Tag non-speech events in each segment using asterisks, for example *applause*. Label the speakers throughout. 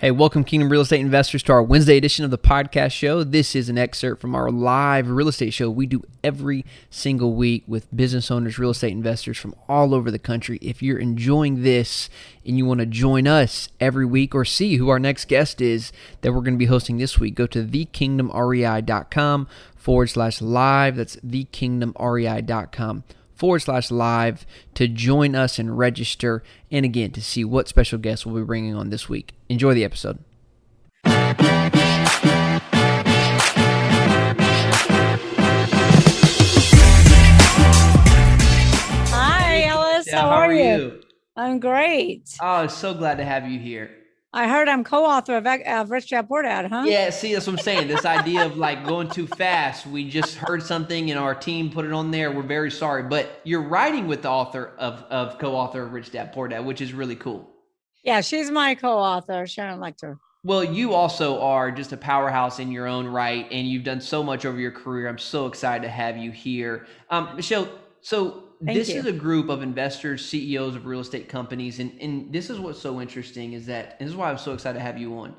Speaker 1: Hey, welcome, Kingdom Real Estate investors, to our Wednesday edition of the podcast show. This is an excerpt from our live real estate show we do every single week with business owners, real estate investors from all over the country. If you're enjoying this and you want to join us every week or see who our next guest is that we're going to be hosting this week, go to thekingdomrei.com forward slash live. That's thekingdomrei.com forward slash live to join us and register, and again, to see what special guests we'll be bringing on this week. Enjoy the episode.
Speaker 2: Hi, Ellis.
Speaker 1: Yeah,
Speaker 2: how, are, you? I'm great.
Speaker 1: Oh, so glad to have you here.
Speaker 2: I heard I'm co-author of, of Rich Dad Poor Dad, huh?
Speaker 1: Yeah, see, that's what I'm saying. This idea of like going too fast. We just heard something and our team put it on there. We're very sorry. But you're writing with the author of, of co-author of Rich Dad Poor Dad, which is really cool.
Speaker 2: Yeah, she's my co-author, Sharon Lechter.
Speaker 1: Well, you also are just a powerhouse in your own right, and you've done so much over your career. I'm so excited to have you here. Um, Michelle, so
Speaker 2: Thank
Speaker 1: this
Speaker 2: you.
Speaker 1: is a group of investors, CEOs of real estate companies, and, and this is what's so interesting is that, and this is why I'm so excited to have you on.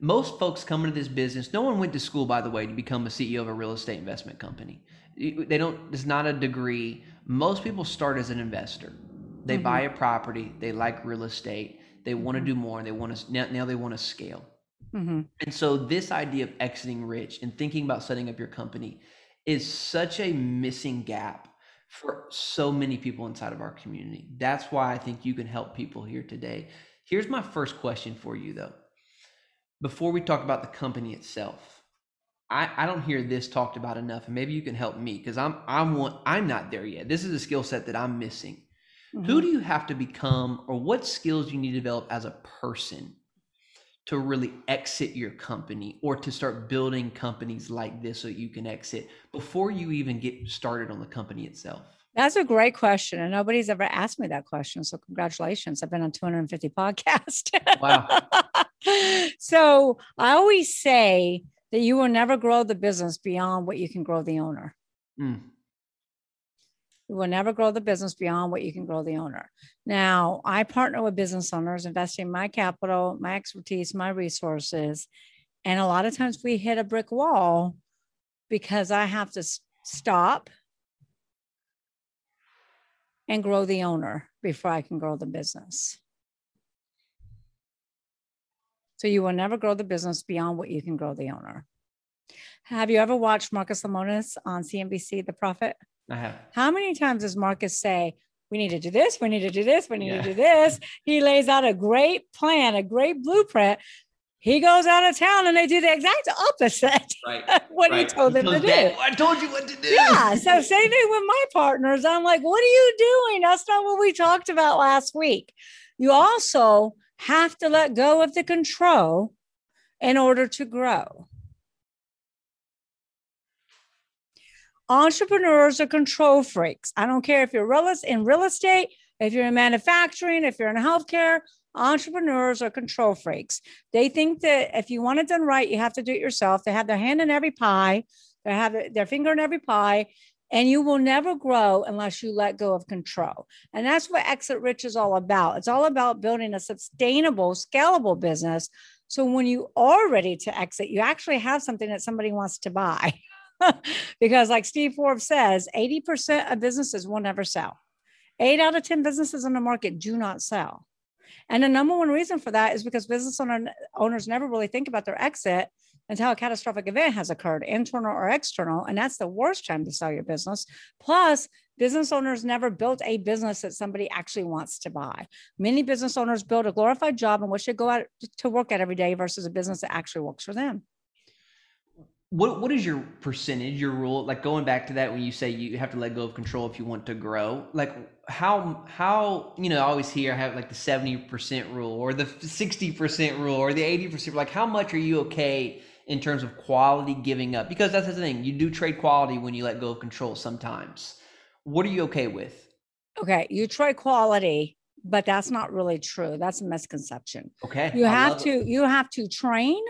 Speaker 1: Most folks come into this business, no one went to school, by the way, to become a CEO of a real estate investment company. They don't, it's not a degree. Most people start as an investor. They
Speaker 2: Mhm.
Speaker 1: buy a property, they like real estate, they want to do more, and they want to, now, now they want to scale.
Speaker 2: hmm
Speaker 1: And so, this idea of exiting rich and thinking about setting up your company is such a missing gap for so many people inside of our community. That's why I think you can help people here today. Here's my first question for you, though. Before we talk about the company itself, I, I don't hear this talked about enough, and maybe you can help me because I'm I'm one, I'm not there yet. This is a skill set that I'm missing. Who mm-hmm. do you have to become, or what skills do you need to develop as a person to really exit your company or to start building companies like this so you can exit before you even get started on the company itself?
Speaker 2: That's a great question, and nobody's ever asked me that question. So congratulations! I've been on 250 *laughs* podcasts.
Speaker 1: Wow. *laughs*
Speaker 2: so I always say that you will never grow the business beyond what you can grow the owner.
Speaker 1: Mm,
Speaker 2: You will never grow the business beyond what you can grow the owner. Now, I partner with business owners, investing my capital, my expertise, my resources. And a lot of times we hit a brick wall because I have to stop and grow the owner before I can grow the business. So you will never grow the business beyond what you can grow the owner. Have you ever watched Marcus Lemonis on CNBC, The Profit?
Speaker 1: I have.
Speaker 2: How many times does Marcus say, we need to do this, we need to do this, we need
Speaker 1: Yeah.
Speaker 2: to do this? He lays out a great plan, a great blueprint. He goes out of town and they do the exact opposite *laughs*
Speaker 1: Right.
Speaker 2: what he told them to do.
Speaker 1: I told you what to do.
Speaker 2: Yeah. So same thing with my partners. I'm like, what are you doing? That's not what we talked about last week. You also have to let go of the control in order to grow. Entrepreneurs are control freaks. I don't care if you're real in real estate, if you're in manufacturing, if you're in healthcare, entrepreneurs are control freaks. They think that if you want it done right, you have to do it yourself. They have their hand in every pie, they have their- their finger in every pie, and you will never grow unless you let go of control. And that's what Exit Rich is all about. It's all about building a sustainable, scalable business. So when you are ready to exit, you actually have something that somebody wants to buy. *laughs* *laughs* because, like Steve Forbes says, 80% of businesses will never sell. Eight out of 10 businesses in the market do not sell. And the number one reason for that is because business owner, owners never really think about their exit until a catastrophic event has occurred, internal or external. And that's the worst time to sell your business. Plus, business owners never built a business that somebody actually wants to buy. Many business owners build a glorified job in which they go out to work at every day versus a business that actually works for them.
Speaker 1: What what is your percentage, your rule? Like going back to that when you say you have to let go of control if you want to grow. Like how how you know I always hear I have like the seventy percent rule or the sixty percent rule or the eighty percent. Like how much are you okay in terms of quality giving up? Because that's the thing. You do trade quality when you let go of control sometimes. What are you okay with?
Speaker 2: Okay, you try quality, but that's not really true. That's a misconception.
Speaker 1: Okay.
Speaker 2: You
Speaker 1: I
Speaker 2: have to
Speaker 1: it.
Speaker 2: you have to train.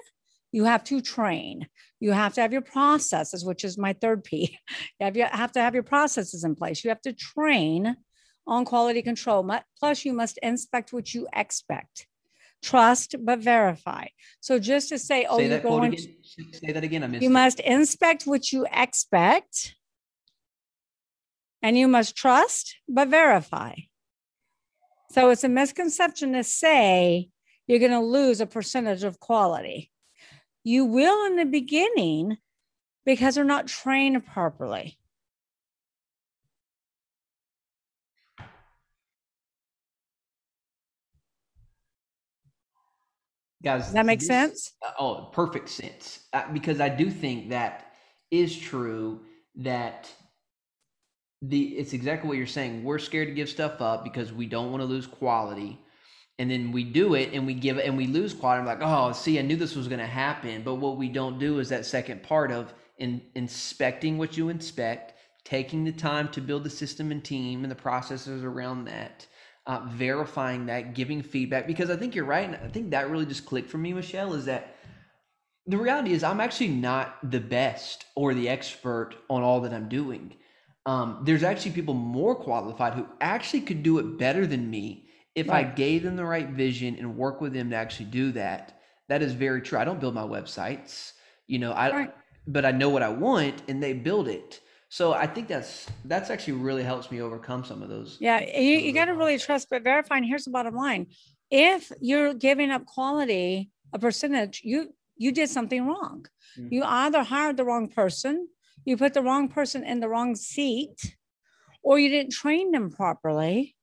Speaker 2: You have to train. You have to have your processes, which is my third P. You have, you have to have your processes in place. You have to train on quality control. Plus, you must inspect what you expect. trust but verify. So just to say, oh,
Speaker 1: Say
Speaker 2: you're going,
Speaker 1: again. Say that again. I missed
Speaker 2: you
Speaker 1: it.
Speaker 2: must inspect what you expect, and you must trust but verify. So it's a misconception to say you're going to lose a percentage of quality. You will in the beginning because they're not trained properly.
Speaker 1: Guys,
Speaker 2: Does that make
Speaker 1: this-
Speaker 2: sense?
Speaker 1: Oh, perfect sense. Uh, because I do think that is true that the it's exactly what you're saying. We're scared to give stuff up because we don't want to lose quality. And then we do it and we give and we lose quality. I'm like, oh, see, I knew this was going to happen. But what we don't do is that second part of in, inspecting what you inspect, taking the time to build the system and team and the processes around that, uh, verifying that, giving feedback. Because I think you're right. And I think that really just clicked for me, Michelle, is that the reality is I'm actually not the best or the expert on all that I'm doing. Um, there's actually people more qualified who actually could do it better than me if I
Speaker 2: Right.
Speaker 1: gave them the right vision and work with them to actually do that. That is very true. I don't build my websites, you know, I
Speaker 2: Right.
Speaker 1: but I know what I want and they build it. So I think that's that's actually really helps me overcome some of those.
Speaker 2: Yeah, you, you got to really trust but verify. And here's the bottom line: if you're giving up quality, a percentage, you you did something wrong.
Speaker 1: Mm.
Speaker 2: You either hired the wrong person, you put the wrong person in the wrong seat, or you didn't train them properly.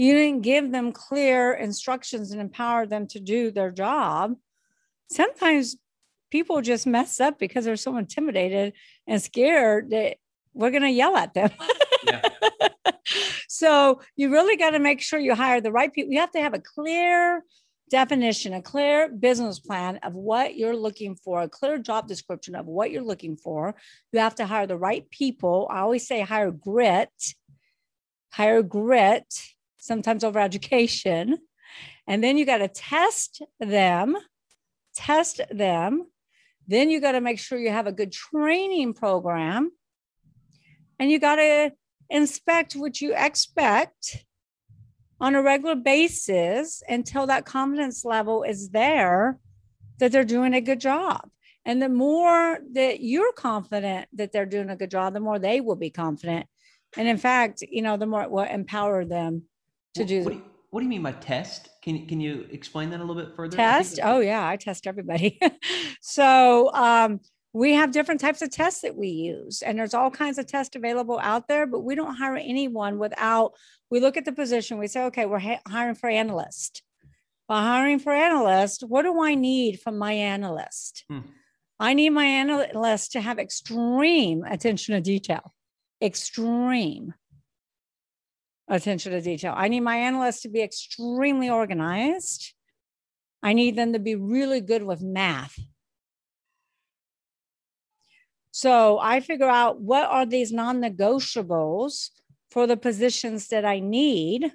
Speaker 2: You didn't give them clear instructions and empower them to do their job. Sometimes people just mess up because they're so intimidated and scared that we're going to yell at them. *laughs*
Speaker 1: Yeah. *laughs*
Speaker 2: so you really got to make sure you hire the right people. You have to have a clear definition, a clear business plan of what you're looking for, a clear job description of what you're looking for. You have to hire the right people. I always say hire grit, hire grit, sometimes over education. And then you got to test them, test them. Then you got to make sure you have a good training program. And you got to inspect what you expect on a regular basis until that confidence level is there that they're doing a good job. And the more that you're confident that they're doing a good job, the more they will be confident. And in fact, you know, the more it will empower them to
Speaker 1: What-
Speaker 2: do
Speaker 1: What do, you, what do you mean by test? Can can you explain that a little bit further?
Speaker 2: Test. Oh yeah, I test everybody. *laughs* so um, we have different types of tests that we use, and there's all kinds of tests available out there. But we don't hire anyone without. We look at the position. We say, okay, we're ha- hiring for analyst. By hiring for analyst, what do I need from my analyst?
Speaker 1: Hmm.
Speaker 2: I need my analyst to have extreme attention to detail. Extreme attention to detail. I need my analysts to be extremely organized. I need them to be really good with math. So I figure out what are these non negotiables for the positions that I need.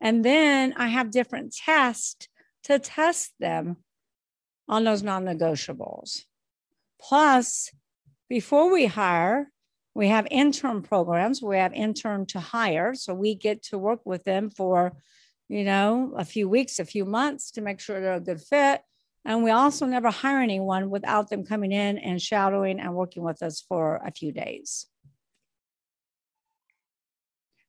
Speaker 2: And then I have different tests to test them on those non negotiables. Plus, before we hire, we have intern programs. We have intern to hire. So we get to work with them for, you know, a few weeks, a few months to make sure they're a good fit. And we also never hire anyone without them coming in and shadowing and working with us for a few days.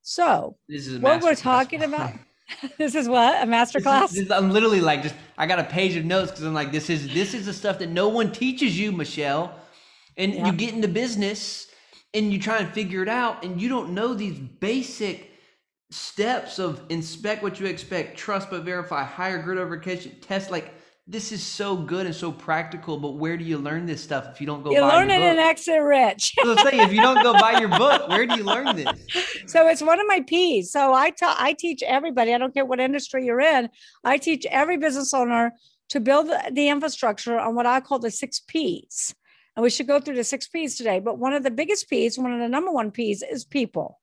Speaker 2: So
Speaker 1: This is
Speaker 2: what we're talking about, *laughs* this is what a master
Speaker 1: This is-
Speaker 2: class.
Speaker 1: this is- I'm literally like just I got a page of notes because I'm like this is this is the stuff that no one teaches you, Michelle. And
Speaker 2: Yeah.
Speaker 1: you get into business and you try and figure it out, and you don't know these basic steps of inspect what you expect, trust but verify, hire grid over education, test. Like this is so good and so practical, but where do you learn this stuff if you don't go
Speaker 2: You learn it in? Exit Rich.
Speaker 1: So I'm if you don't go buy your *laughs* book, where do you learn this?
Speaker 2: so it's one of my P's. So I ta- I teach everybody, I don't care what industry you're in, I teach every business owner to build the infrastructure on what I call the six P's. And we should go through the six P's today. But one of the biggest P's, one of the number one P's is people.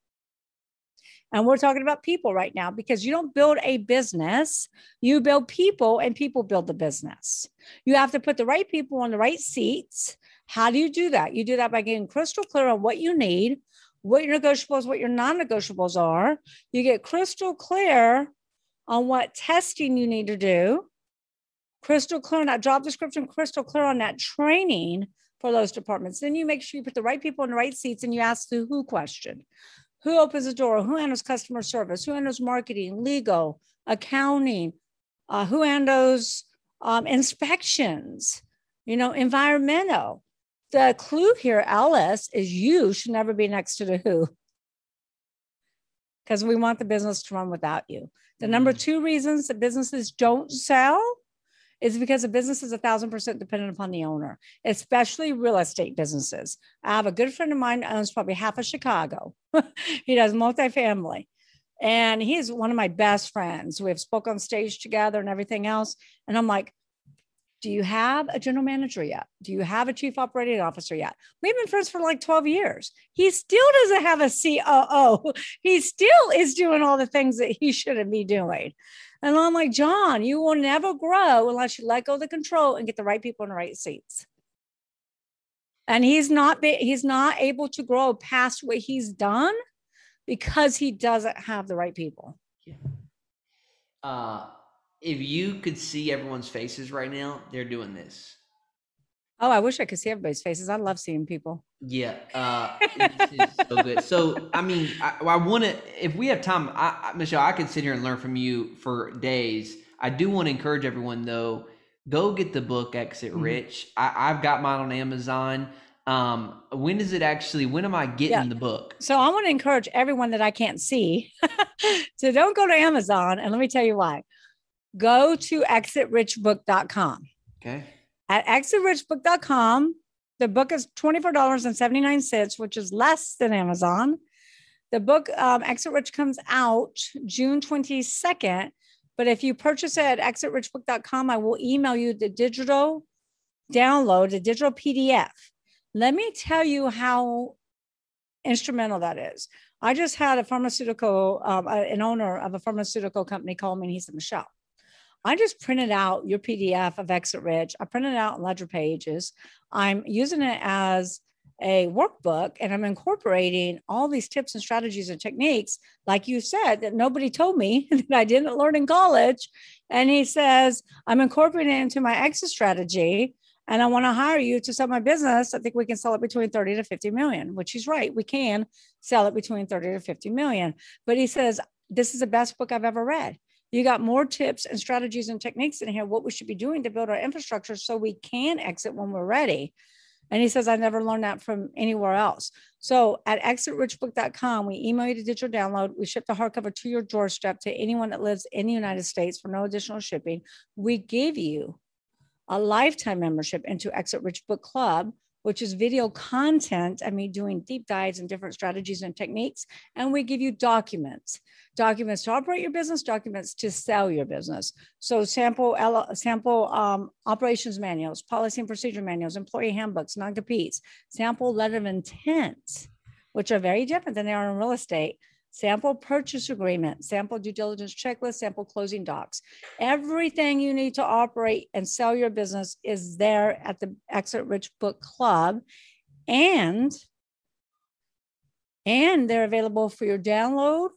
Speaker 2: And we're talking about people right now because you don't build a business, you build people and people build the business. You have to put the right people on the right seats. How do you do that? You do that by getting crystal clear on what you need, what your negotiables, what your non negotiables are. You get crystal clear on what testing you need to do, crystal clear on that job description, crystal clear on that training for those departments. Then you make sure you put the right people in the right seats and you ask the who question. Who opens the door? Who handles customer service? Who handles marketing, legal, accounting? Uh, who handles um, inspections? You know, environmental. The clue here, Alice, is you should never be next to the who because we want the business to run without you. The number
Speaker 1: Mm.
Speaker 2: two reasons that businesses don't sell is because a business is a thousand percent dependent upon the owner, especially real estate businesses. I have a good friend of mine owns probably half of Chicago. *laughs* he does multifamily. And he's one of my best friends. We've spoke on stage together and everything else. And I'm like, do you have a general manager yet? Do you have a chief operating officer yet? We've been friends for like 12 years. He still doesn't have a COO. *laughs* He still is doing all the things that he shouldn't be doing. And I'm like, John, you will never grow unless you let go of the control and get the right people in the right seats. And he's not be, he's not able to grow past what he's done because he doesn't have the right people.
Speaker 1: Uh, if you could see everyone's faces right now, they're doing this.
Speaker 2: Oh, I wish I could see everybody's faces. I love seeing people.
Speaker 1: Yeah, uh, this is so good. So, I mean, I, I want to. If we have time, I, I, Michelle, I could sit here and learn from you for days. I do want to encourage everyone, though. Go get the book "Exit
Speaker 2: Mhm.
Speaker 1: Rich." I, I've got mine on Amazon. Um, when is it actually? When am I getting
Speaker 2: Yeah.
Speaker 1: the book?
Speaker 2: So I want to encourage everyone that I can't see *laughs* to don't go to Amazon. And let me tell you why. Go to exitrichbook.com.
Speaker 1: Okay.
Speaker 2: At exitrichbook.com, the book is $24.79, which is less than Amazon. The book um, Exit Rich comes out June 22nd. But if you purchase it at exitrichbook.com, I will email you the digital download, the digital PDF. Let me tell you how instrumental that is. I just had a pharmaceutical, um, an owner of a pharmaceutical company call me and he said, Michelle, I just printed out your PDF of Exit Rich. I printed it out ledger pages. I'm using it as a workbook and I'm incorporating all these tips and strategies and techniques, like you said, that nobody told me *laughs* that I didn't learn in college. And he says, I'm incorporating it into my exit strategy and I want to hire you to sell my business. I think we can sell it between 30 to 50 million, which he's right. We can sell it between 30 to 50 million. But he says, This is the best book I've ever read. You got more tips and strategies and techniques in here, what we should be doing to build our infrastructure so we can exit when we're ready. And he says, I never learned that from anywhere else. So at exitrichbook.com, we email you the digital download. We ship the hardcover to your doorstep to anyone that lives in the United States for no additional shipping. We give you a lifetime membership into Exit Rich Book Club, which is video content. I mean, doing deep dives and different strategies and techniques. And we give you documents, documents to operate your business, documents to sell your business. So sample sample um, operations manuals, policy and procedure manuals, employee handbooks, non-competes, sample letter of intent, which are very different than they are in real estate. Sample purchase agreement, sample due diligence checklist, sample closing docs. Everything you need to operate and sell your business is there at the Exit Rich Book Club. And and they're available for your download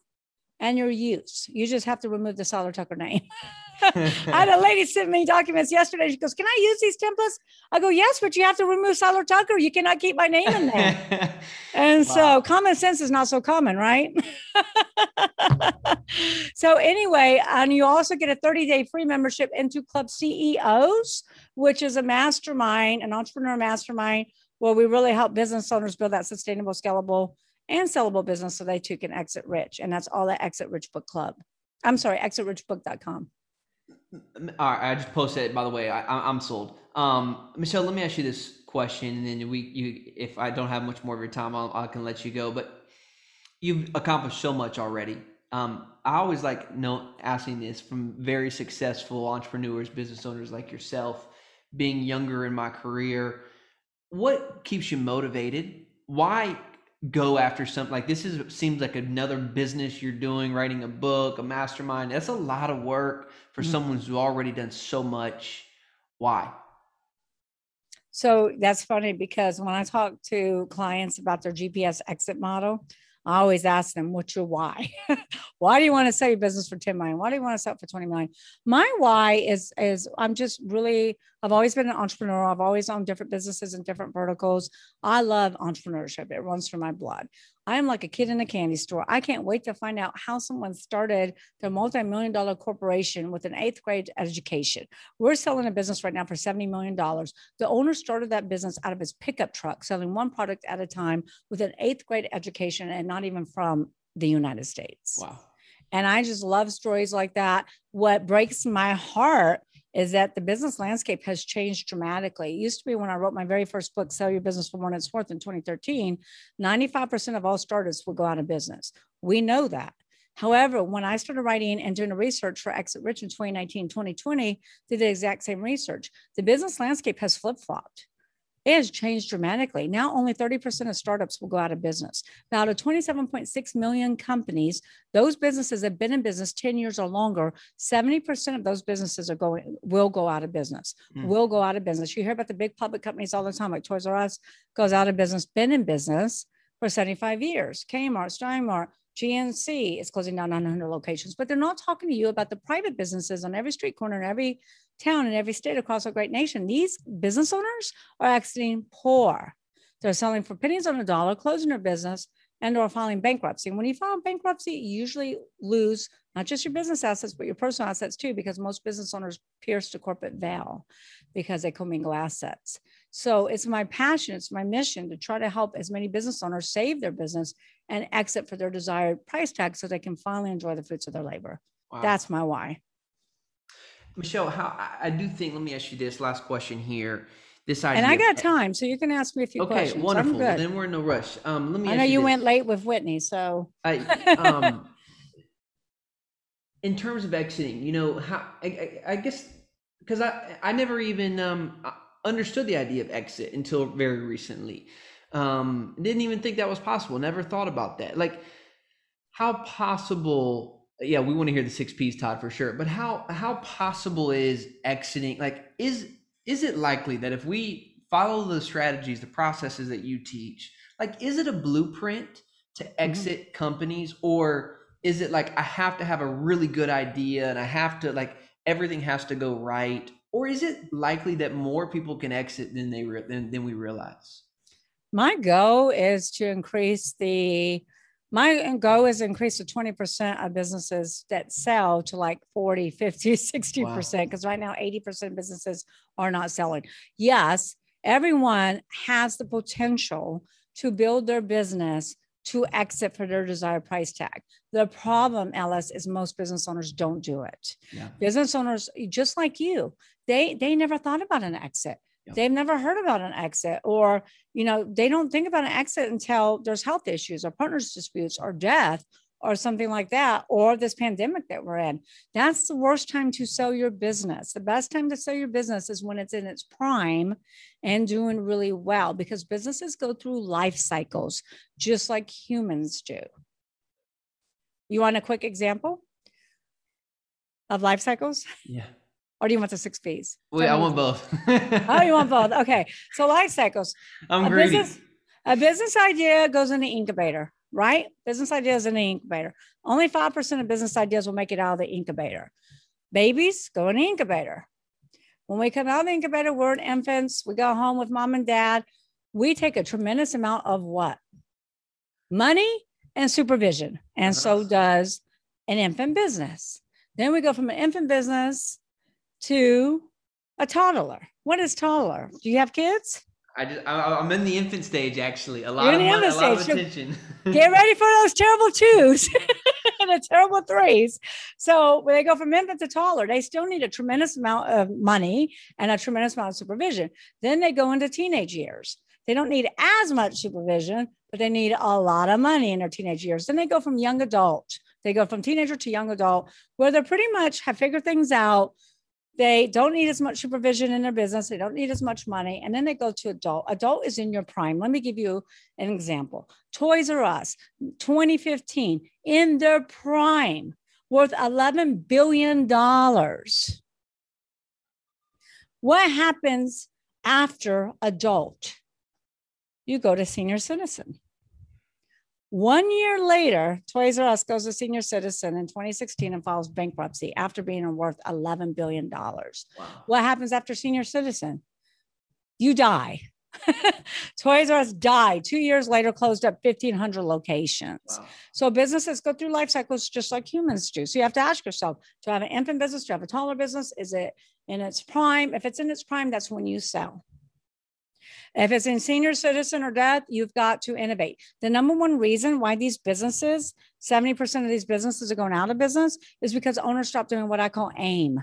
Speaker 2: and your use. You just have to remove the Solar Tucker name. *laughs* *laughs* I had a lady send me documents yesterday. She goes, Can I use these templates? I go, Yes, but you have to remove Solar Tucker. You cannot keep my name in there. *laughs* And
Speaker 1: Wow.
Speaker 2: so common sense is not so common, right? so anyway, and you also get a 30-day free membership into Club CEOs, which is a mastermind, an entrepreneur mastermind, where we really help business owners build that sustainable, scalable, and sellable business so they too can exit rich. And that's all at Exit Rich Book Club. I'm sorry, exitrichbook.com.
Speaker 1: All right, I just posted it. By the way, I, I'm sold. Um, Michelle, let me ask you this question, and then we, you, if I don't have much more of your time, I'll, I can let you go. But you've accomplished so much already. Um, I always like know asking this from very successful entrepreneurs, business owners like yourself. Being younger in my career, what keeps you motivated? Why go after something like this? Is seems like another business you're doing, writing a book, a mastermind. That's a lot of work for
Speaker 2: Mhm.
Speaker 1: someone who's already done so much. Why?
Speaker 2: So that's funny because when I talk to clients about their GPS exit model, I always ask them, what's your why? *laughs* why do you want to sell your business for 10 million? Why do you want to sell it for 20 million? My why is, is I'm just really, I've always been an entrepreneur. I've always owned different businesses and different verticals. I love entrepreneurship. It runs through my blood. I am like a kid in a candy store. I can't wait to find out how someone started their multi-million dollar corporation with an eighth grade education. We're selling a business right now for $70 million. The owner started that business out of his pickup truck, selling one product at a time with an eighth grade education and not even from the United States.
Speaker 1: Wow.
Speaker 2: And I just love stories like that. What breaks my heart is that the business landscape has changed dramatically. It used to be when I wrote my very first book, Sell Your Business for More Than It's Worth in 2013, 95% of all startups would go out of business. We know that. However, when I started writing and doing the research for Exit Rich in 2019, 2020, did the exact same research. The business landscape has flip flopped. It has changed dramatically. Now, only 30% of startups will go out of business. Now, out of 27.6 million companies, those businesses have been in business 10 years or longer. 70% of those businesses are going will go out of business.
Speaker 1: Hmm.
Speaker 2: Will go out of business. You hear about the big public companies all the time, like Toys R Us goes out of business, been in business for 75 years. Kmart, Steinmart, GNC is closing down 900 locations, but they're not talking to you about the private businesses on every street corner in every town in every state across our great nation. These business owners are exiting poor. They're selling for pennies on a dollar, closing their business, and or filing bankruptcy. When you file bankruptcy, you usually lose not just your business assets, but your personal assets too, because most business owners pierce the corporate veil because they commingle assets. So it's my passion, it's my mission to try to help as many business owners save their business and exit for their desired price tag so they can finally enjoy the fruits of their labor.
Speaker 1: Wow.
Speaker 2: That's my why.
Speaker 1: Michelle, how I do think. Let me ask you this last question here. This idea.
Speaker 2: And I got time, so you can ask me a few
Speaker 1: Okay,
Speaker 2: questions.
Speaker 1: wonderful. Well,
Speaker 2: good.
Speaker 1: Then we're in no rush. Um, let me.
Speaker 2: I know you went late with Whitney, so
Speaker 1: I, um, in terms of exiting, you know, how I, I, I guess because I I never even um uh, understood the idea of exit until very recently. Um, didn't even think that was possible. Never thought about that. Like, how possible? Yeah, we want to hear the six P's, Todd, for sure. But how how possible is exiting? Like, is is it likely that if we follow the strategies, the processes that you teach, like, is it a blueprint to mm-hmm. exit companies, or is it like I have to have a really good idea and I have to like everything has to go right, or is it likely that more people can exit than they re- than, than we realize?
Speaker 2: my goal is to increase the my goal is increase to 20% of businesses that sell to like 40 50 *laughs* 60% because right now 80% of businesses are not selling. Yes everyone has the potential to build their business to exit for their desired price tag. The problem ellis is most business owners don't do it.
Speaker 1: Yeah.
Speaker 2: business owners just like you they they never thought about an exit They've never heard about an exit or you know they don't think about an exit until there's health issues or partners disputes or death or something like that or this pandemic that we're in. That's the worst time to sell your business. The best time to sell your business is when it's in its prime and doing really well because businesses go through life cycles just like humans do. You want a quick example of life cycles?
Speaker 1: Yeah.
Speaker 2: Or do you want the six P's?
Speaker 1: Wait, I want both. *laughs*
Speaker 2: Oh, you want both? *laughs* Okay. So life cycles.
Speaker 1: I'm
Speaker 2: a
Speaker 1: greedy.
Speaker 2: business, a business idea goes in the incubator, right? Business ideas in the incubator. Only 5% of business ideas will make it out of the incubator. Babies go in the incubator. When we come out of the incubator, we're infants. We go home with mom and dad. We take a tremendous amount of what? Money and supervision. And so does an infant business. Then we go from an infant business to a toddler. What is toddler? Do you have kids?
Speaker 1: I just I, I'm in the infant stage actually. A
Speaker 2: You're
Speaker 1: lot
Speaker 2: in
Speaker 1: of
Speaker 2: the
Speaker 1: money, a
Speaker 2: infant
Speaker 1: lot of
Speaker 2: stage.
Speaker 1: attention. *laughs*
Speaker 2: Get ready for those terrible twos *laughs* and the terrible threes. So when they go from infant to toddler, they still need a tremendous amount of money and a tremendous amount of supervision. Then they go into teenage years. They don't need as much supervision, but they need a lot of money in their teenage years. Then they go from young adult. They go from teenager to young adult, where they're pretty much have figured things out. They don't need as much supervision in their business. They don't need as much money. And then they go to adult. Adult is in your prime. Let me give you an example. Toys R Us, 2015, in their prime, worth $11 billion. What happens after adult? You go to senior citizen. One year later, Toys R Us goes to senior citizen in 2016 and files bankruptcy after being worth $11 billion.
Speaker 1: Wow.
Speaker 2: What happens after senior citizen? You die. *laughs* Toys R Us died. Two years later, closed up 1,500 locations.
Speaker 1: Wow.
Speaker 2: So businesses go through life cycles just like humans do. So you have to ask yourself, do I have an infant business? Do I have a taller business? Is it in its prime? If it's in its prime, that's when you sell. If it's in senior citizen or death, you've got to innovate. The number one reason why these businesses, 70% of these businesses are going out of business is because owners stop doing what I call AIM.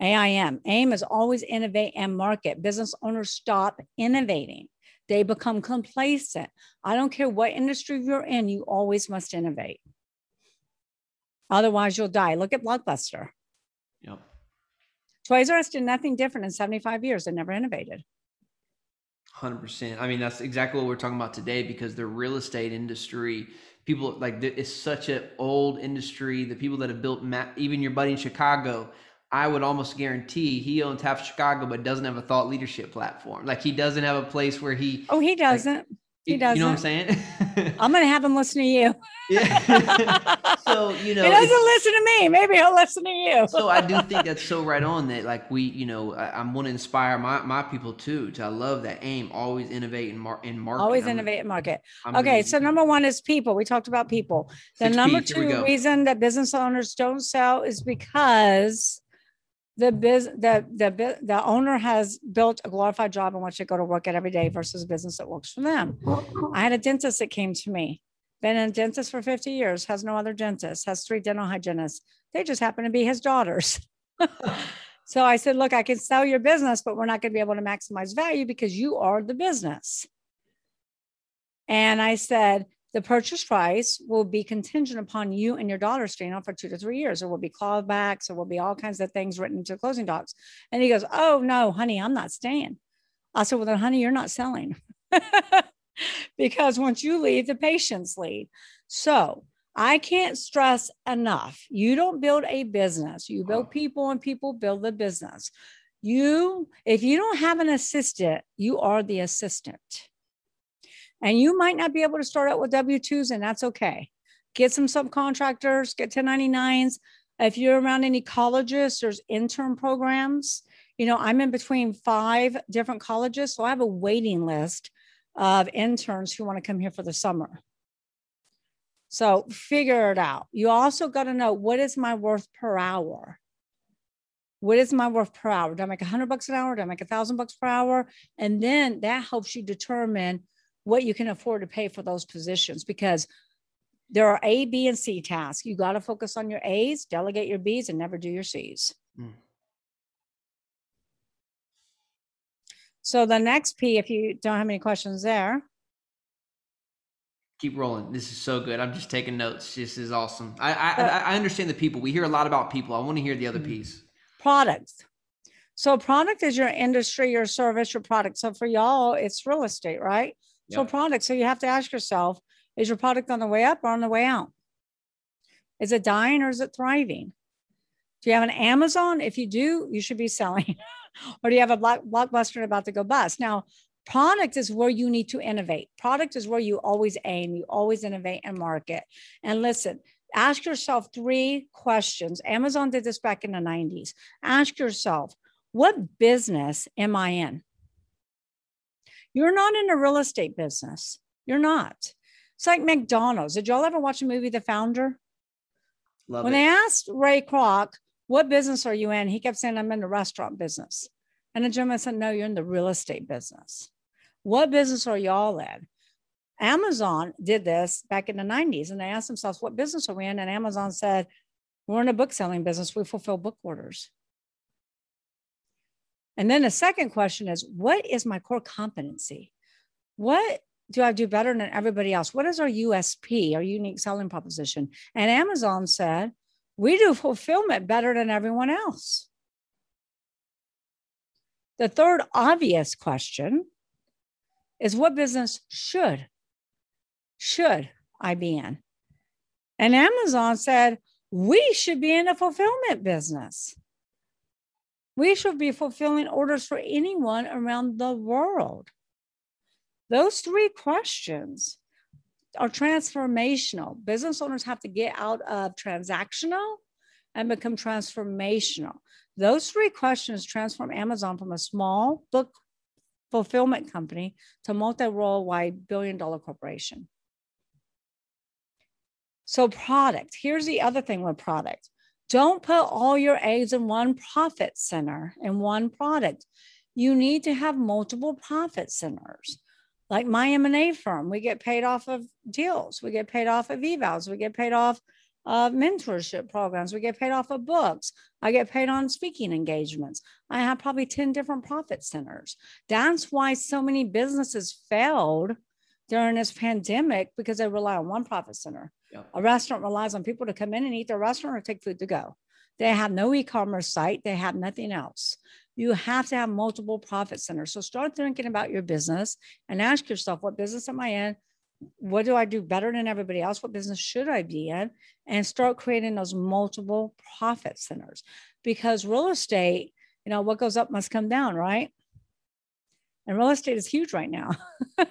Speaker 2: AIM. AIM is always innovate and market. Business owners stop innovating. They become complacent. I don't care what industry you're in, you always must innovate. Otherwise, you'll die. Look at Blockbuster.
Speaker 1: Yep.
Speaker 2: Toys R Us did nothing different in 75 years. They never innovated.
Speaker 1: Hundred percent. I mean, that's exactly what we're talking about today because the real estate industry, people like it's such an old industry. The people that have built, even your buddy in Chicago, I would almost guarantee he owns half Chicago, but doesn't have a thought leadership platform. Like he doesn't have a place where he.
Speaker 2: Oh, he doesn't. He
Speaker 1: you-
Speaker 2: doesn't.
Speaker 1: You know what I'm saying?
Speaker 2: I'm going to have him listen to you.
Speaker 1: yeah. *laughs* so you know,
Speaker 2: he doesn't listen to me. Maybe he'll listen to you.
Speaker 1: so I do think that's so right on that like we you know I, I'm want to inspire my my people too to I love that aim always innovate and mar- and market
Speaker 2: Always
Speaker 1: I'm-
Speaker 2: innovate and market.
Speaker 1: I'm
Speaker 2: Okay,
Speaker 1: gonna-
Speaker 2: so number one is people. We talked about people. The number
Speaker 1: Ps,
Speaker 2: two reason that business owners don't sell is because the biz the the the owner has built a glorified job in which they go to work at every day versus a business that works for them. I had a dentist that came to me, been a dentist for 50 years, has no other dentist, has three dental hygienists. They just happen to be his daughters. *laughs* so I said, look, I can sell your business, but we're not going to be able to maximize value because you are the business. And I said, the purchase price will be contingent upon you and your daughter staying on for two to three years. There will be clawbacks, there will be all kinds of things written into closing docs. And he goes, Oh, no, honey, I'm not staying. I said, Well, then, honey, you're not selling. *laughs* because once you leave, the patients leave. So I can't stress enough. You don't build a business, you build uh-huh. people, and people build the business. You, if you don't have an assistant, you are the assistant. And you might not be able to start out with W 2s, and that's okay. Get some subcontractors, get 1099s. If you're around any colleges, there's intern programs. You know, I'm in between five different colleges, so I have a waiting list of interns who want to come here for the summer. So figure it out. You also got to know what is my worth per hour? What is my worth per hour? Do I make a hundred bucks an hour? Do I make a thousand bucks per hour? And then that helps you determine what you can afford to pay for those positions because there are A, B, and C tasks. You got to focus on your A's, delegate your B's, and never do your C's.
Speaker 1: Mm.
Speaker 2: So the next P, if you don't have any questions there,
Speaker 1: keep rolling. This is so good. I'm just taking notes. This is awesome. I I, I I understand the people. We hear a lot about people. I want to hear the other
Speaker 2: Mhm.
Speaker 1: piece.
Speaker 2: products. So product is your industry, your service, your product. So for y'all, it's real estate, right? So product. So you have to ask yourself, is your product on the way up or on the way out? Is it dying or is it thriving? Do you have an Amazon? If you do, you should be *laughs* selling. or do you have a block, blockbuster about to go bust? Now, product is where you need to innovate. Product is where you always aim, you always innovate and market. And listen, ask yourself three questions. Amazon did this back in the 90s. Ask yourself, what business am I in? You're not in a real estate business. You're not. It's like McDonald's. Did y'all ever watch a movie, The Founder?
Speaker 1: Love
Speaker 2: when
Speaker 1: it.
Speaker 2: they asked Ray Kroc, what business are you in? He kept saying, I'm in the restaurant business. And the gentleman said, No, you're in the real estate business. What business are y'all in? Amazon did this back in the 90s and they asked themselves, What business are we in? And Amazon said, We're in a book selling business. We fulfill book orders. And then the second question is, What is my core competency? What do I do better than everybody else? What is our USP, our unique selling proposition? And Amazon said, we do *laughs* fulfillment better than everyone else. The third obvious question is what business should should I be in? And Amazon said, we should be in a fulfillment business. We should be fulfilling orders for anyone around the world. Those three questions are transformational. Business owners have to get out of transactional and become transformational. Those three questions transform Amazon from a small book fulfillment company to multi-worldwide billion dollar corporation. So product, here's the other thing with product. Don't put all your eggs in one profit center in one product. You need to have multiple profit centers. Like my M&A firm, we get paid off of deals. We get paid off of evals. We get paid off of mentorship programs. We get paid off of books. I get paid on speaking engagements. I have probably 10 different profit centers. That's why so many businesses failed during this pandemic because they rely on one profit center. A restaurant relies on people to come in and eat their restaurant or take food to go. They have no e-commerce site. They have nothing else. You have to have multiple profit centers. So start thinking about your business and ask yourself, what business am I in? What do I do better than everybody else? What business should I be in? And start creating those multiple profit centers. Because real estate, you know, what goes up must come down, right? And real estate is huge right now. *laughs*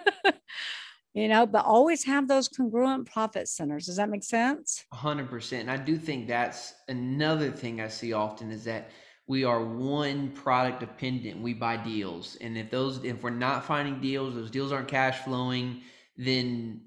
Speaker 2: you know, but always have those congruent profit centers. Does that make sense?
Speaker 1: 100%. And I do think that's another thing I see often is that we are one product dependent. We buy deals. And if those, if we're not finding deals, those deals aren't cash flowing, then,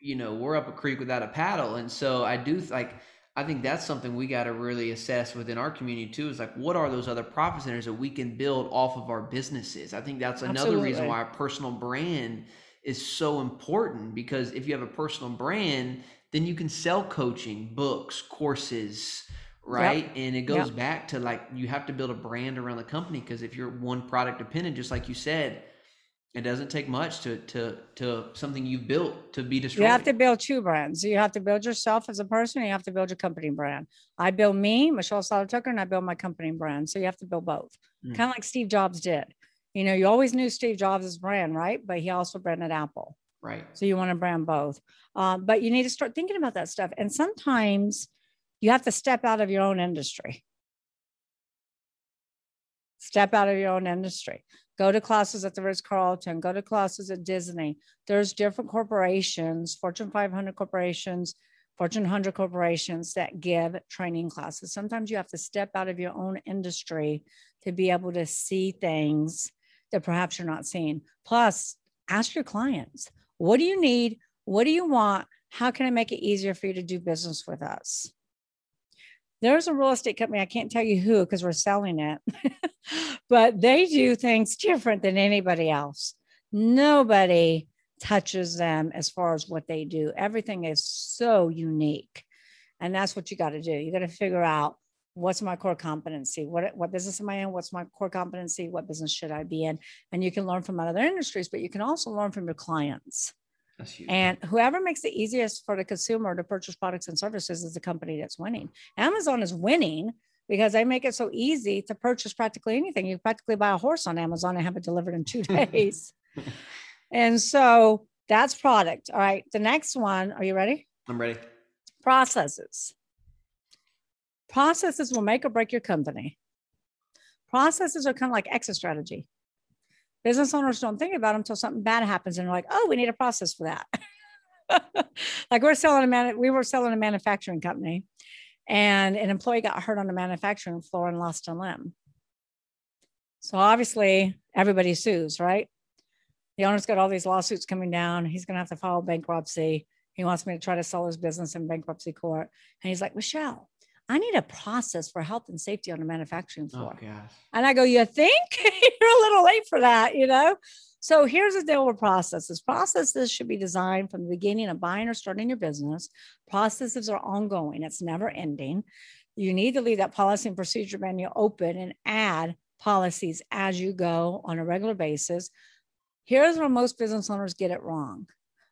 Speaker 1: you know, we're up a creek without a paddle. And so I do like, I think that's something we got to really assess within our community too. Is like, what are those other profit centers that we can build off of our businesses? I think that's another Absolutely. reason why our personal brand is so important because if you have a personal brand, then you can sell coaching, books, courses, right? Yep. And it goes yep. back to like you have to build a brand around the company because if you're one product dependent, just like you said, it doesn't take much to to to something you've built to be destroyed.
Speaker 2: You have to build two brands. You have to build yourself as a person. you have to build your company brand. I build me, Michelle Seidler and I build my company brand. So you have to build both, mm. kind of like Steve Jobs did. You know, you always knew Steve Jobs' brand, right? But he also branded Apple.
Speaker 1: Right.
Speaker 2: So you want to brand both. Um, but you need to start thinking about that stuff. And sometimes you have to step out of your own industry. Step out of your own industry. Go to classes at the Ritz Carlton, go to classes at Disney. There's different corporations, Fortune 500 corporations, Fortune 100 corporations that give training classes. Sometimes you have to step out of your own industry to be able to see things that perhaps you're not seeing. Plus, ask your clients, what do you need? What do you want? How can I make it easier for you to do business with us? There's a real estate company, I can't tell you who because we're selling it, *laughs* but they do things different than anybody else. Nobody touches them as far as what they do. Everything is so unique. And that's what you got to do. You got to figure out what's my core competency? What what business am i in? What's my core competency? What business should i be in? And you can learn from other industries but you can also learn from your clients. And whoever makes it easiest for the consumer to purchase products and services is the company that's winning. Amazon is winning because they make it so easy to purchase practically anything. You practically buy a horse on amazon and have it delivered in two *laughs* days. And so that's product. All right. The next one. Are you ready?
Speaker 1: I'm ready.
Speaker 2: Processes Processes will make or break your company. Processes are kind of like exit strategy. Business owners don't think about them until something bad happens and they're like, oh, we need a process for that. *laughs* like we're selling a man, we were selling a manufacturing company and an employee got hurt on the manufacturing floor and lost a limb. So obviously everybody sues, right? The owner's got all these lawsuits coming down. He's going to have to file bankruptcy. He wants me to try to sell his business in bankruptcy court. And he's like, Michelle, I need a process for health and safety on the manufacturing oh, floor. Oh, gosh. And I go, You think? *laughs* You're a little late for that, you know? So here's the deal with processes. Processes should be designed from the beginning of buying or starting your business. Processes are ongoing, it's never ending. You need to leave that policy and procedure menu open and add policies as you go on a regular basis. Here's where most business owners get it wrong.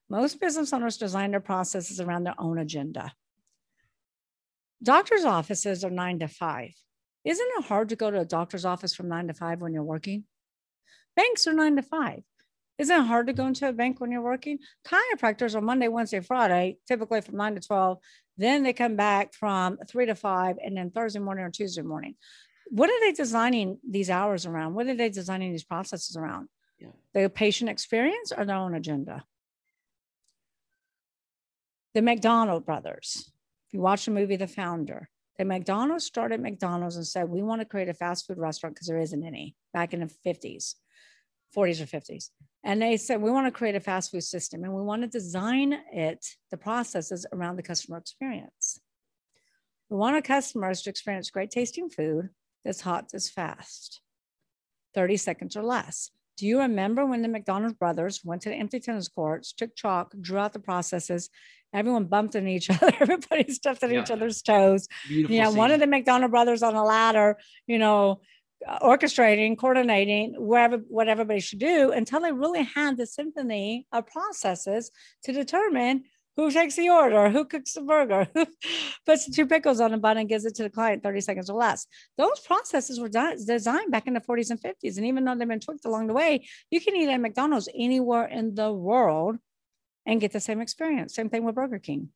Speaker 2: Most business owners design their processes around their own agenda. Doctor's offices are nine to five. Isn't it hard to go to a doctor's office from nine to five when you're working? Banks are nine to five. Isn't it hard to go into a bank when you're working? Chiropractors are Monday, Wednesday, Friday, typically from nine to 12. Then they come back from three to five, and then Thursday morning or Tuesday morning. What are they designing these hours around? What are they designing these processes around? Yeah. The patient experience or their own agenda? The McDonald brothers. You watch the movie The Founder, the McDonald's started McDonald's and said, we want to create a fast food restaurant because there isn't any back in the 50s, 40s or 50s. And they said, we want to create a fast food system and we want to design it, the processes around the customer experience. We want our customers to experience great tasting food that's hot, that's fast, 30 seconds or less. Do you remember when the McDonald's brothers went to the empty tennis courts, took chalk, drew out the processes? Everyone bumped into each *laughs* other. Everybody stepped on yeah. each other's toes. Beautiful yeah, scene. one of the McDonald brothers on a ladder, you know, uh, orchestrating, coordinating wherever what everybody should do until they really had the symphony of processes to determine who takes the order, who cooks the burger, *laughs* who puts the two pickles on a bun and gives it to the client 30 seconds or less. Those processes were done, designed back in the 40s and 50s. And even though they've been tweaked along the way, you can eat at McDonald's anywhere in the world and get the same experience. Same thing with Burger King.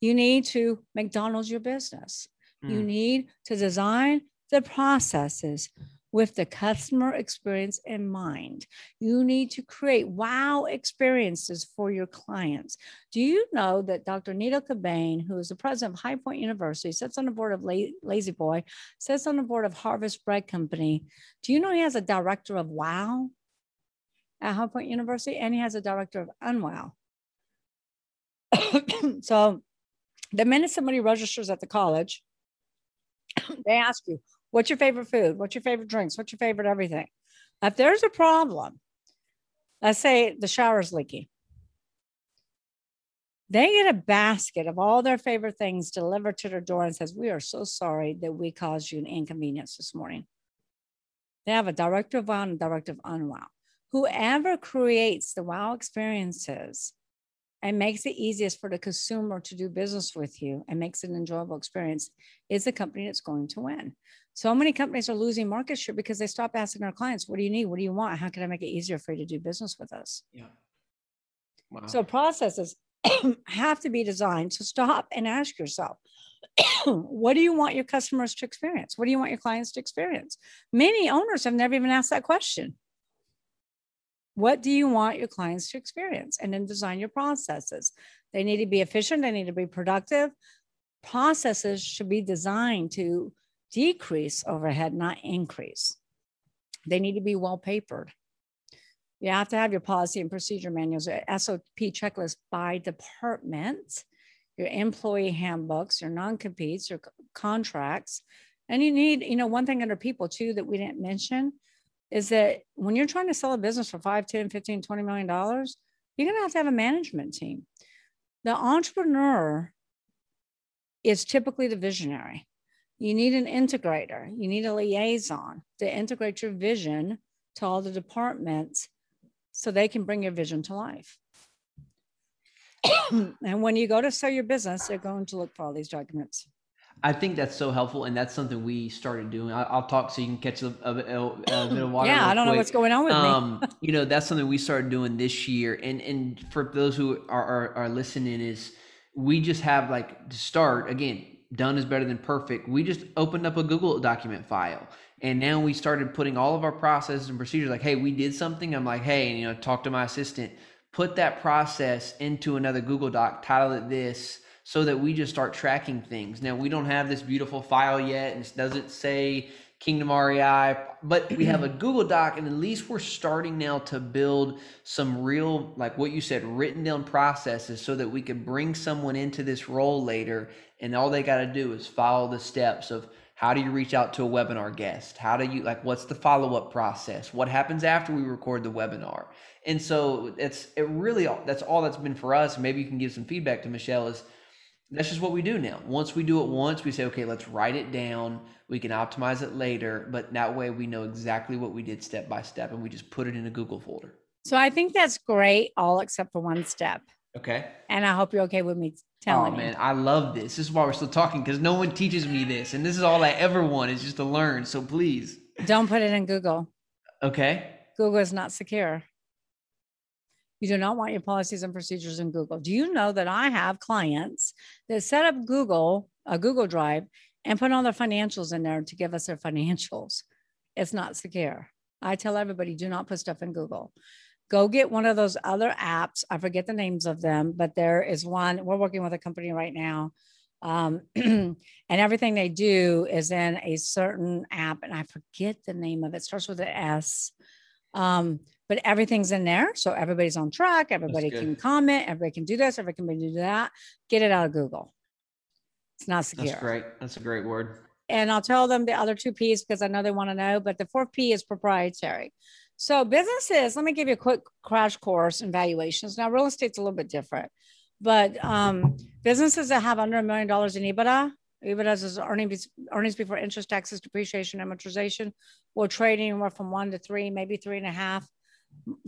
Speaker 2: You need to McDonald's your business. Mm. You hmm. need to design the processes with the customer experience in mind. You need to create wow experiences for your clients. Do you know that Dr. Nido Qubein, who is the president of High Point University, sits on the board of La-Z-Boy, sits on the board of Harvest Bread Company? Do you know he has a director of wow at High Point University and he has a director of unwow? *coughs* so the minute somebody registers at the college, *coughs* they ask you, What's your favorite food? What's your favorite drinks? What's your favorite everything? If there's a problem, let's say the shower's leaky, they get a basket of all their favorite things delivered to their door and says, We are so sorry that we caused you an inconvenience this morning. They have a director of wow and of unwow. Whoever creates the wow experiences and makes it easiest for the consumer to do business with you and makes it an enjoyable experience is the company that's going to win. So many companies are losing market share because they stop asking their clients, what do you need? What do you want? How can I make it easier for you to do business with us?
Speaker 1: Yeah.
Speaker 2: Wow. So processes *clears throat* have to be designed. So stop and ask yourself, *clears throat* what do you want your customers to experience? What do you want your clients to experience? Many owners have never even asked that question. What do you want your clients to experience? And then design your processes. They need to be efficient, they need to be productive. Processes should be designed to decrease overhead, not increase. They need to be well papered. You have to have your policy and procedure manuals, SOP checklist by department, your employee handbooks, your non-competes, your contracts. And you need, you know, one thing under people too that we didn't mention is that when you're trying to sell a business for 5, 10, 15, 20 million dollars, you're going to have to have a management team. The entrepreneur is typically the visionary. You need an integrator, you need a liaison to integrate your vision to all the departments so they can bring your vision to life. *coughs* and when you go to sell your business, they're going to look for all these documents.
Speaker 1: I think that's so helpful, and that's something we started doing. I, will talk so you can catch a, a, a, *gasps* bit of water.
Speaker 2: yeah, I don't quick. know what's going on with um,
Speaker 1: me. *laughs* you know, that's something we started doing this year, and and for those who are, are, are listening, is we just have like to start again done is better than perfect. We just opened up a Google document file. And now we started putting all of our processes and procedures like, hey, we did something. I'm like, hey, and, you know, talk to my assistant, put that process into another Google Doc, title it this, so that we just start tracking things. Now we don't have this beautiful file yet, and it doesn't say Kingdom REI, but we have a *clears throat* Google Doc, and at least we're starting now to build some real, like what you said, written down processes so that we can bring someone into this role later, and all they got to do is follow the steps of how do you reach out to a webinar guest? How do you like what's the follow-up process? What happens after we record the webinar? And so it's it really that's all that's been for us. Maybe you can give some feedback to Michelle is that's just what we do now. Once we do it once, we say, okay, let's write it down. We can optimize it later, but that way we know exactly what we did step by step and we just put it in a Google folder.
Speaker 2: So I think that's great, all except for one step.
Speaker 1: Okay.
Speaker 2: And I hope you're okay with me telling
Speaker 1: oh, man, I love this. This is why we're still talking because no one teaches me this. And this is all I ever want is just to learn. So please.
Speaker 2: Don't put it in Google.
Speaker 1: Okay.
Speaker 2: Google is not secure. You do not want your policies and procedures in Google. Do you know that I have clients that set up Google, a Google Drive, and put all their financials in there to give us their financials? It's not secure. I tell everybody do not put stuff in Google. go get one of those other apps. I forget the names of them, but there is one. We're working with a company right now. Um, *clears throat* and everything they do is in a certain app, and I forget the name of it. it starts with an S. Um, but everything's in there. So everybody's on track. Everybody can comment. Everybody can do this. Everybody can do that. Get it out of Google. It's not secure.
Speaker 1: That's great. That's a great word.
Speaker 2: And I'll tell them the other two P's because I know they want to know. But the fourth P is proprietary. So businesses, let me give you a quick crash course in valuations. Now, real estate's a little bit different, but um, businesses that have under a million dollars in EBITDA, EBITDA is earnings, earnings before interest, taxes, depreciation, amortization, will trade anywhere from one to three, maybe three and a half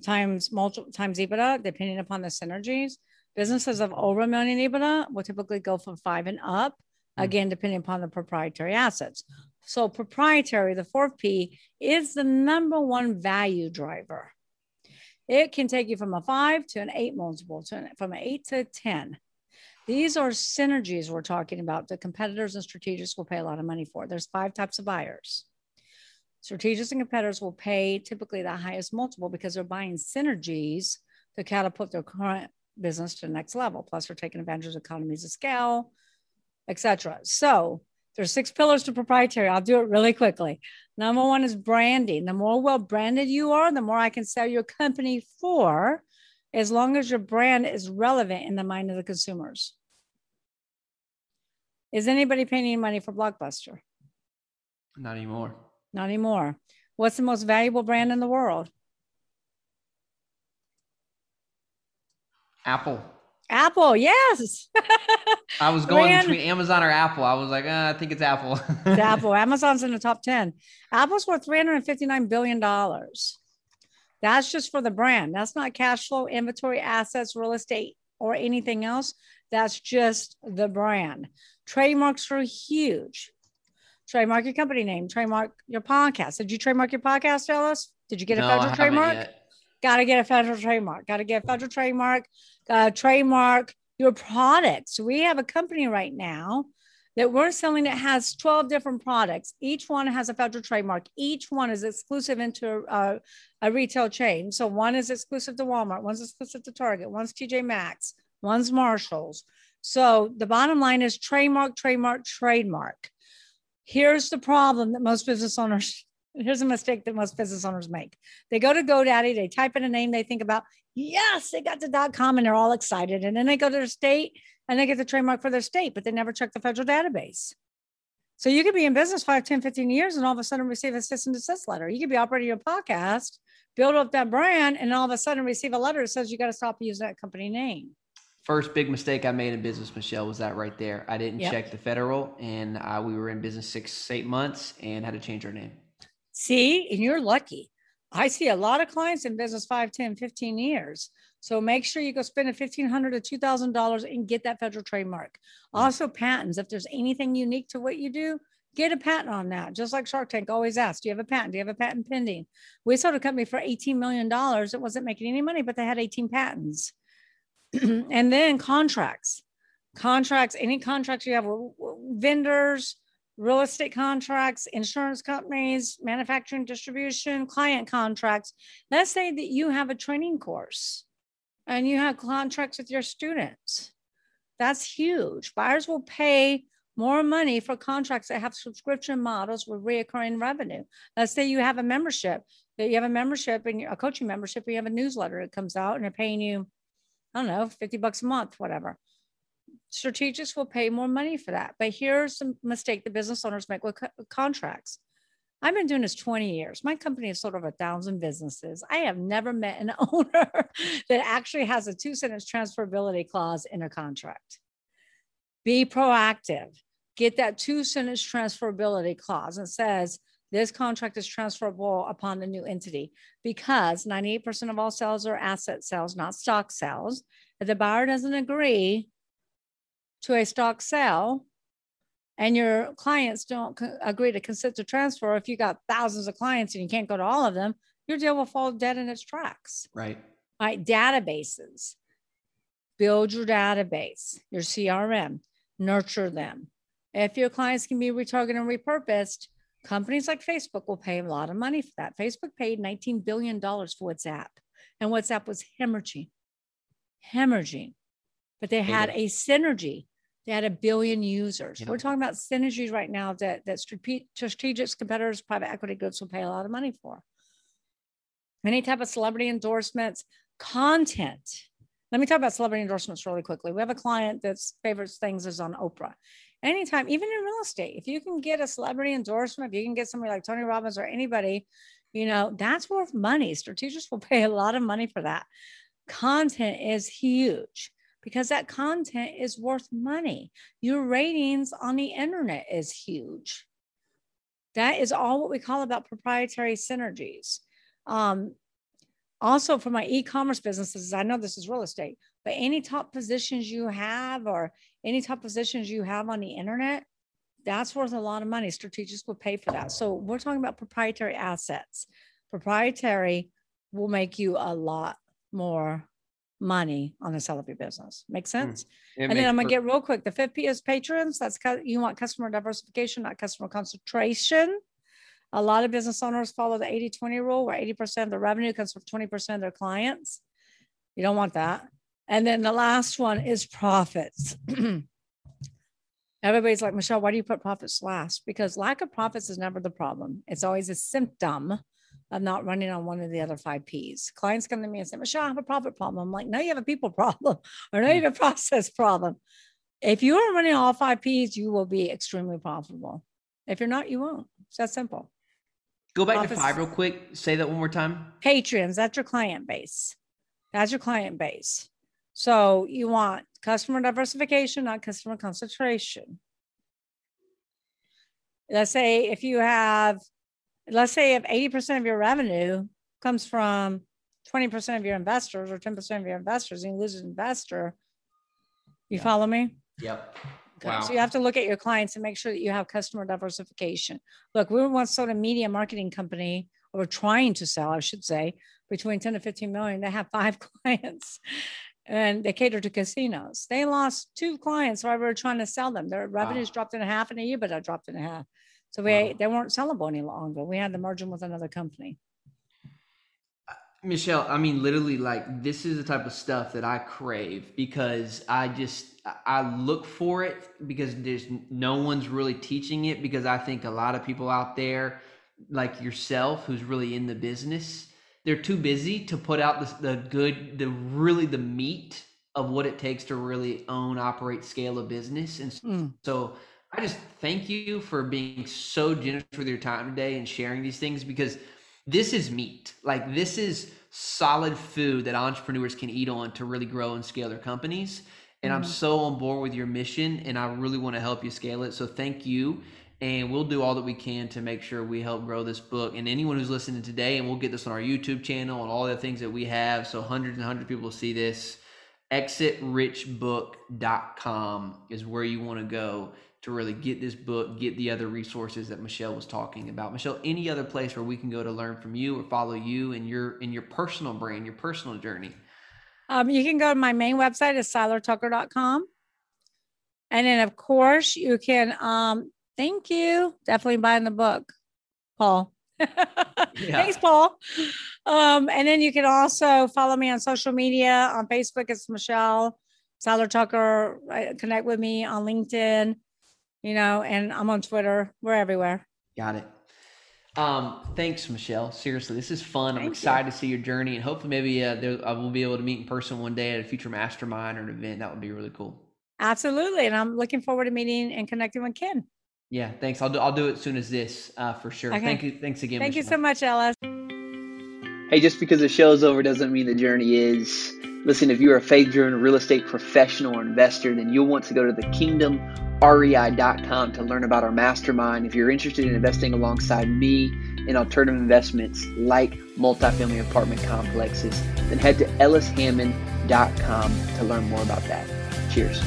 Speaker 2: times multiple times EBITDA, depending upon the synergies. Businesses of over a million EBITDA will typically go from five and up, hmm. again, depending upon the proprietary assets. So proprietary, the fourth P, is the number one value driver. It can take you from a five to an eight multiple, to from an eight to 10. These are synergies we're talking about. The competitors and strategics will pay a lot of money for. There's five types of buyers. Strategics and competitors will pay typically the highest multiple because they're buying synergies to catapult their current business to the next level. Plus, they're taking advantage of economies of scale, etc. So there's six pillars to proprietary. I'll do it really quickly. Number one is branding. The more well branded you are, the more I can sell your company for, as long as your brand is relevant in the mind of the consumers. Is anybody paying any money for Blockbuster?
Speaker 1: Not anymore.
Speaker 2: Not anymore. What's the most valuable brand in the world?
Speaker 1: Apple.
Speaker 2: Apple, yes.
Speaker 1: I was *laughs* going Brand, between Amazon or Apple. I was like, uh, I think it's Apple. *laughs*
Speaker 2: it's Apple. Amazon's in the top 10. Apple's worth $359 billion. That's just for the brand. That's not cash flow, inventory, assets, real estate, or anything else. That's just the brand. Trademarks are huge. Trademark your company name, trademark your podcast. Did you trademark your podcast, Ellis? Did you get a no, federal trademark? Got to get a federal trademark. Got to get a federal trademark. Uh, trademark your products. We have a company right now that we're selling that has 12 different products. Each one has a federal trademark. Each one is exclusive into a, a, retail chain. So one is exclusive to Walmart, one's exclusive to Target, one's TJ Maxx, one's Marshalls. So the bottom line is trademark, trademark, trademark. Here's the problem that most business owners Here's a mistake that most business owners make. They go to GoDaddy, they type in a name they think about, yes, they got the dot com and they're all excited. And then they go to their state and they get the trademark for their state, but they never check the federal database. So you could be in business 5, 10, 15 years and all of a sudden receive a cease and desist letter. You could be operating a podcast, build up that brand, and all of a sudden receive a letter that says you got to stop using that company name.
Speaker 1: First big mistake I made in business, Michelle, was that right there. I didn't yep. check the federal, and uh, we were in business six, eight months, and had to change our name.
Speaker 2: See, and you're lucky. I see a lot of clients in business 5, 10, 15 years. So make sure you go spend a 1,500 to $2,000 and get that federal trademark. Mm. Also, patents. If there's anything unique to what you do, get a patent on that. Just like Shark Tank always asks, do you have a patent? Do you have a patent pending? We sold a company for $18 million. It wasn't making any money, but they had 18 patents. *clears throat* and then contracts. Contracts, any contracts you have with vendors, real estate contracts, insurance companies, manufacturing distribution, client contracts. Let's say that you have a training course and you have contracts with your students. That's huge. Buyers will pay more money for contracts that have subscription models with reoccurring revenue. Let's say you have a membership, that you have a membership and a coaching membership, you have a newsletter that comes out and they're paying you, I don't know, 50 bucks a month, whatever strategics will pay more money for that. But here's a mistake the business owners make with co- contracts. I've been doing this 20 years. My company is sort of a thousand businesses. I have never met an *laughs* owner that actually has a two sentence transferability clause in a contract. Be proactive. Get that two sentence transferability clause and says this contract is transferable upon the new entity because 98% of all sales are asset sales, not stock sales. If the buyer doesn't agree, to a stock sale and your clients don't agree to consent to transfer, if you got thousands of clients and you can't go to all of them, your deal will fall dead in its tracks.
Speaker 1: Right.
Speaker 2: Right. Databases. Build your database, your CRM, nurture them. If your clients can be retargeted and repurposed, companies like Facebook will pay a lot of money for that. Facebook paid $19 billion for WhatsApp and WhatsApp was hemorrhaging, hemorrhaging. But they had a synergy. They had a billion users.
Speaker 1: Yeah.
Speaker 2: We're talking about synergies right now that that strategic, competitors, private equity groups will pay a lot of money for. Any type of celebrity endorsements, content. Let me talk about celebrity endorsements really quickly. We have a client that's favorite things is on Oprah. Anytime, even in real estate, if you can get a celebrity endorsement, if you can get somebody like Tony Robbins or anybody, you know, that's worth money. Strategists will *laughs* pay a lot of money for that. Content is huge because that content is worth money. Your ratings on the internet is huge. That is all what we call about proprietary synergies. Um, also, for my e commerce businesses, I know this is real estate, but any top positions you have or any top positions you have on the internet, that's worth a lot of money. Strategists will pay for that. So, we're talking about proprietary assets. Proprietary will make you a lot more money on the sale of your business. Make hmm. sense?
Speaker 1: It
Speaker 2: and then I'm gonna
Speaker 1: per-
Speaker 2: get real quick. The fifth P is patrons. That's you want customer diversification, not customer concentration. A lot of business owners follow the 80 20 rule where 80% of the revenue comes from 20% of their clients. You don't want that. And then the last one is profits. *clears throat* Everybody's like, Michelle, why do you put profits last? Because lack of profits is never the problem. It's always a symptom of not running on one of the other five P's. Clients come to me and say, Michelle, I have a profit problem. I'm like, no, you have a people *laughs* problem or no, you have a process problem. If you are running all five P's, you will be extremely profitable. If you're not, you won't. It's that simple.
Speaker 1: Go back to five real quick. Say that one more time.
Speaker 2: Patrons, that's your client base. That's your client base. So you want customer diversification, not customer concentration. Let's say if you have, let's say if 80% of your revenue comes from 20% of your investors or 10% of your investors, and you lose an investor, you
Speaker 1: Yeah.
Speaker 2: follow me?
Speaker 1: Yep.
Speaker 2: Okay,
Speaker 1: Wow.
Speaker 2: So you have to look at your clients and make sure that you have customer diversification. Look, we were once sold a media marketing company, or trying to sell, I should say, between 10 to 15 million. They have five *laughs* clients and they cater to casinos. They lost two clients while we were trying to sell them. Their revenues
Speaker 1: Wow.
Speaker 2: dropped in a half in a year, but I dropped in a half. So we,
Speaker 1: Wow.
Speaker 2: they weren't sellable any longer. We had to merge them with another company.
Speaker 1: Michelle, I mean, literally, like this is the type of stuff that I crave because I just I look for it because there's no one's really teaching it because I think a lot of people out there, like yourself, who's really in the business, they're too busy to put out the, the good, the really the meat of what it takes to really own, operate, scale a business, and
Speaker 2: Mm.
Speaker 1: so I just thank you for being so generous with your time today and sharing these things because this is meat. Like this is solid food that entrepreneurs can eat on to really grow and scale their companies. And I'm
Speaker 2: Mhm.
Speaker 1: so on board with your mission and I really want to help you scale it. So thank you. And we'll do all that we can to make sure we help grow this book. And anyone who's listening today, and we'll get this on our YouTube channel and all the things that we have. So hundreds and hundreds of people see this exitrichbook.com is where you want to go to really get this book, get the other resources that Michelle was talking about. Michelle, any other place where we can go to learn from you or follow you in your in your personal brand, your personal journey?
Speaker 2: Um, you can go to my main website is seilertucker.com. And then of course you can um thank you. Definitely buying the book, Paul. *laughs* Thanks, Paul. Um, and then you can also follow me on social media. On Facebook, it's Michelle Seiler Tucker. Connect with me on LinkedIn, you know, and I'm on Twitter. We're everywhere.
Speaker 1: Got it. Um, thanks, Michelle. Seriously, this is fun. I'm
Speaker 2: Thank you.
Speaker 1: excited to see your journey, and hopefully, maybe uh, there, I will be able to meet in person one day at a future mastermind or an event. That would be really cool.
Speaker 2: Absolutely. And I'm looking forward to meeting and connecting with Ken.
Speaker 1: Yeah, thanks. I'll do. I'll do it as soon as this, uh, for sure.
Speaker 2: Okay.
Speaker 1: Thank you. Thanks again.
Speaker 2: Thank you so much, Ellis.
Speaker 3: Hey, just because the show's over doesn't mean the journey is. Listen, if you're a faith driven real estate professional or investor, then you'll want to go to the kingdomrei.com to learn about our mastermind. If you're interested in investing alongside me in alternative investments like multifamily apartment complexes, then head to ellishammond.com to learn more about that. Cheers.